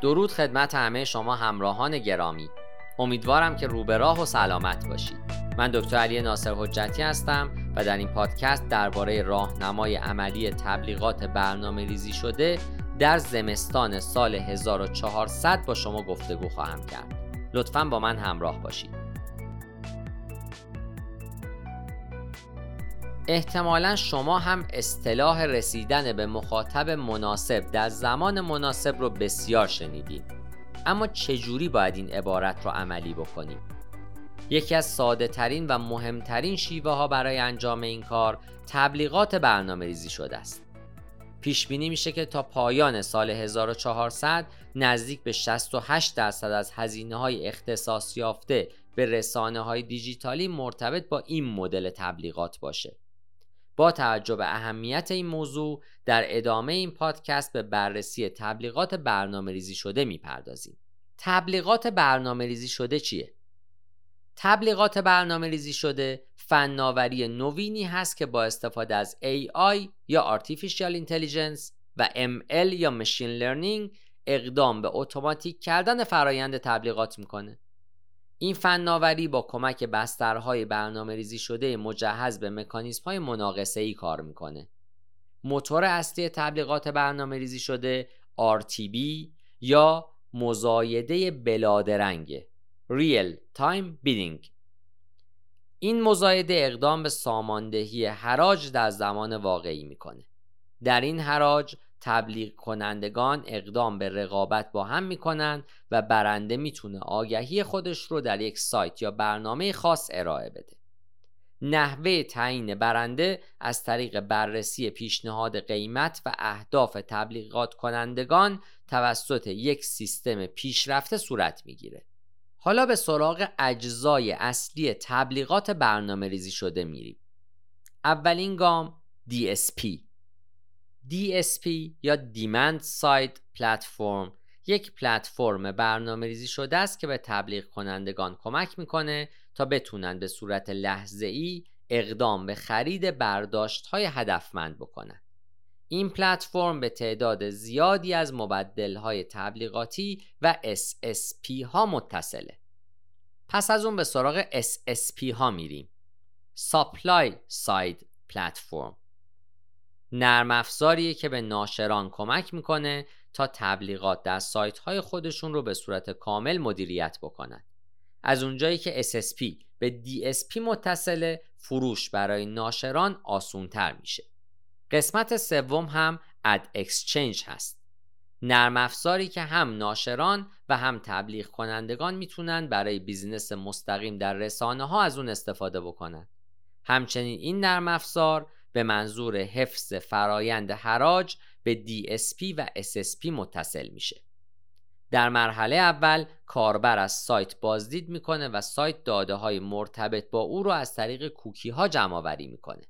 درود خدمت همه شما همراهان گرامی. امیدوارم که روبه راه و سلامت باشید. من دکتر علی ناصر حجتی هستم و در این پادکست درباره راهنمای عملی تبلیغات برنامه ریزی شده در زمستان سال 1400 با شما گفتگو خواهم کرد. لطفا با من همراه باشید. احتمالا شما هم اصطلاح رسیدن به مخاطب مناسب در زمان مناسب رو بسیار شنیدید. اما چجوری باید این عبارت رو عملی بکنیم؟ یکی از ساده ترین و مهمترین شیوه ها برای انجام این کار تبلیغات برنامه ریزی شده است. پیش بینی میشه که تا پایان سال 1400 نزدیک به 68 درصد از هزینه های اختصاص یافته به رسانه های دیجیتالی مرتبط با این مدل تبلیغات باشه. با توجه به اهمیت این موضوع در ادامه این پادکست به بررسی تبلیغات برنامه ریزی شده می‌پردازیم. تبلیغات برنامه ریزی شده چیه؟ تبلیغات برنامه ریزی شده فناوری نوینی هست که با استفاده از AI یا Artificial Intelligence و ML یا Machine Learning اقدام به اتوماتیک کردن فرایند تبلیغات می‌کنه. این فناوری با کمک بسترهای برنامه ریزی شده مجهز به مکانیزم های مناقصه ای کار می‌کنه. موتور اصلی تبلیغات برنامه ریزی شده RTB یا مزایده بلادرنگ Real Time Bidding این مزایده اقدام به ساماندهی حراج در زمان واقعی می‌کنه. در این حراج تبلیغ کنندگان اقدام به رقابت با هم می‌کنن و برنده می‌تونه آگهی خودش رو در یک سایت یا برنامه خاص ارائه بده. نحوه تعیین برنده از طریق بررسی پیشنهاد قیمت و اهداف تبلیغات کنندگان توسط یک سیستم پیشرفته صورت می‌گیره. حالا به سراغ اجزای اصلی تبلیغات برنامه ریزی شده میریم. اولین گام DSP DSP یا Demand Side Platform. یک پلتفرم برنامه ریزی شده است که به تبلیغ کنندگان کمک می‌کنه تا بتونن به صورت لحظه ای اقدام به خرید برداشت های هدفمند بکنن. این پلتفرم به تعداد زیادی از مبدل های تبلیغاتی و SSP ها متصله. پس از اون به سراغ SSP ها میریم. Supply Side Platform. نرم افزاریه که به ناشران کمک می‌کنه تا تبلیغات در سایت های خودشون رو به صورت کامل مدیریت بکنن. از اونجایی که SSP به DSP متصله فروش برای ناشران آسونتر میشه. قسمت سوم هم Ad Exchange هست. نرم افزاری که هم ناشران و هم تبلیغ کنندگان می‌تونن برای business مستقیم در رسانه ها از اون استفاده بکنن. همچنین این نرم افزار به منظور حفظ فرایند حراج به DSP و SSP متصل میشه. در مرحله اول کاربر از سایت بازدید می‌کنه و سایت داده های مرتبط با او رو از طریق کوکی ها جمع آوری می‌کنه.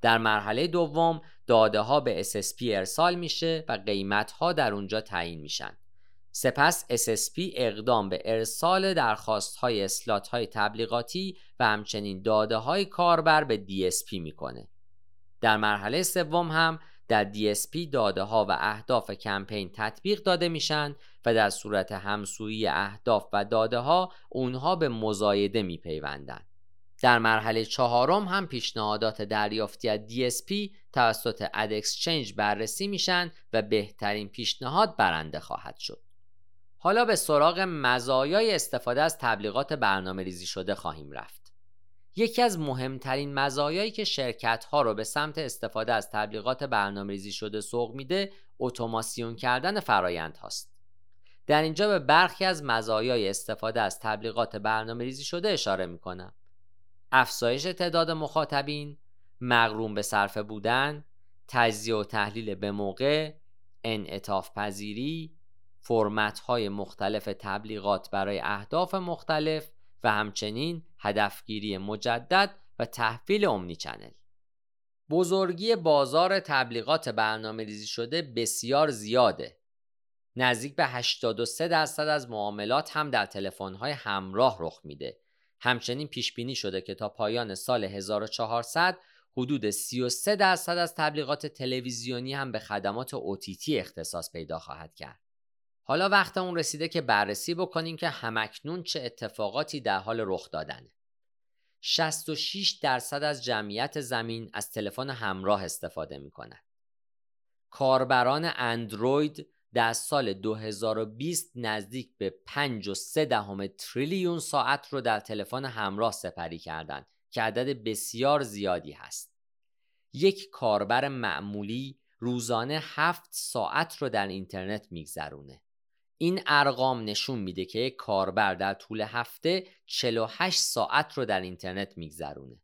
در مرحله دوم داده ها به SSP ارسال میشه و قیمت ها در اونجا تعیین میشن. سپس SSP اقدام به ارسال درخواست های اسلات های تبلیغاتی و همچنین داده های کاربر به DSP می‌کنه. در مرحله سوم هم در DSP داده ها و اهداف کمپین تطبیق داده میشن و در صورت همسویی اهداف و داده ها اونها به مزایده میپیوندن. در مرحله چهارم هم پیشنهادات دریافتی از DSP توسط اد اکسچنج بررسی میشن و بهترین پیشنهاد برنده خواهد شد. حالا به سراغ مزایای استفاده از تبلیغات برنامه ریزی شده خواهیم رفت. یکی از مهمترین مزایایی که شرکت ها رو به سمت استفاده از تبلیغات برنامه‌ریزی شده سوق میده اتوماسیون کردن فرایند هاست. در اینجا به برخی از مزایای استفاده از تبلیغات برنامه‌ریزی شده اشاره می‌کنم. افزایش تعداد مخاطبین، مغروم به صرفه بودن، تجزیه و تحلیل به موقع، انعطاف پذیری، فرمت های مختلف تبلیغات برای اهداف مختلف و همچنین هدفگیری مجدد و تحویل امنی چنل بزرگی بازار تبلیغات برنامه ریزی شده بسیار زیاده. نزدیک به 83 درصد از معاملات هم در تلفن‌های همراه رخ میده. همچنین پیش بینی شده که تا پایان سال 1400 حدود 33 درصد از تبلیغات تلویزیونی هم به خدمات OTT اختصاص پیدا خواهد کرد. حالا وقت اون رسیده که بررسی بکنیم که همکنون چه اتفاقاتی در حال رخ دادنه 66 درصد از جمعیت زمین از تلفن همراه استفاده می کاربران اندروید در سال 2020 نزدیک به 5.3 دهم تریلیون ساعت رو در تلفن همراه سپری کردند که عدد بسیار زیادی هست. یک کاربر معمولی روزانه 7 ساعت رو در اینترنت میگذرونه. این ارقام نشون میده که یک کاربر در طول هفته 48 ساعت رو در اینترنت میگذرونه.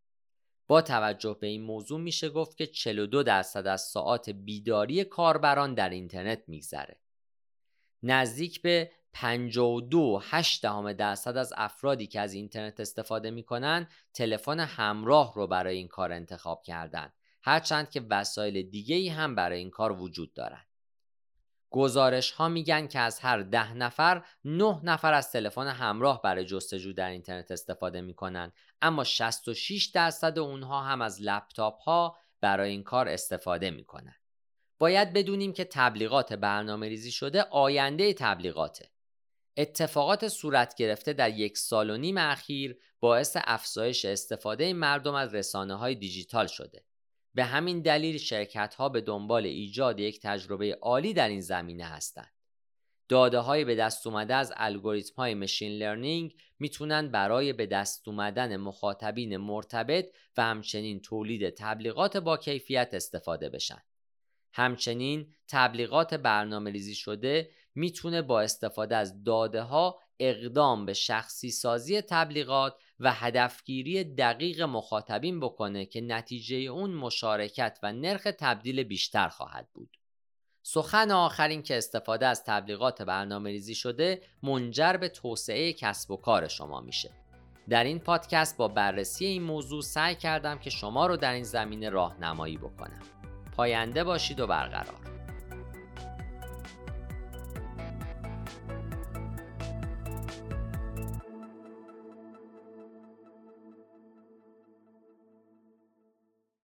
با توجه به این موضوع میشه گفت که 42 درصد از ساعات بیداری کاربران در اینترنت میگذره. نزدیک به 52.8 درصد از افرادی که از اینترنت استفاده می‌کنن تلفن همراه رو برای این کار انتخاب کردن هرچند که وسایل دیگه ای هم برای این کار وجود دارند. گزارش ها میگن که از هر ده نفر نه نفر از تلفن همراه برای جستجو در اینترنت استفاده می‌کنن. اما 66 درصد اونها هم از لپتاپ ها برای این کار استفاده می‌کنن. باید بدونیم که تبلیغات برنامه ریزی شده آینده تبلیغاته. اتفاقات صورت گرفته در یک سال و نیم اخیر باعث افزایش استفاده مردم از رسانه های دیجیتال شده. به همین دلیل شرکت ها به دنبال ایجاد یک تجربه عالی در این زمینه هستند. داده های به دست اومده از الگوریتم های مشین لرنینگ می‌تونن برای به دست اومدن مخاطبین مرتبط و همچنین تولید تبلیغات با کیفیت استفاده بشن. همچنین تبلیغات برنامه ریزی شده می‌تونه با استفاده از داده ها اقدام به شخصی سازی تبلیغات و هدفگیری دقیق مخاطبین بکنه که نتیجه اون مشارکت و نرخ تبدیل بیشتر خواهد بود. سخن آخرین که استفاده از تبلیغات برنامه ریزی شده منجر به توسعه کسب و کار شما میشه. در این پادکست با بررسی این موضوع سعی کردم که شما رو در این زمینه راهنمایی بکنم. پاینده باشید و برقرار.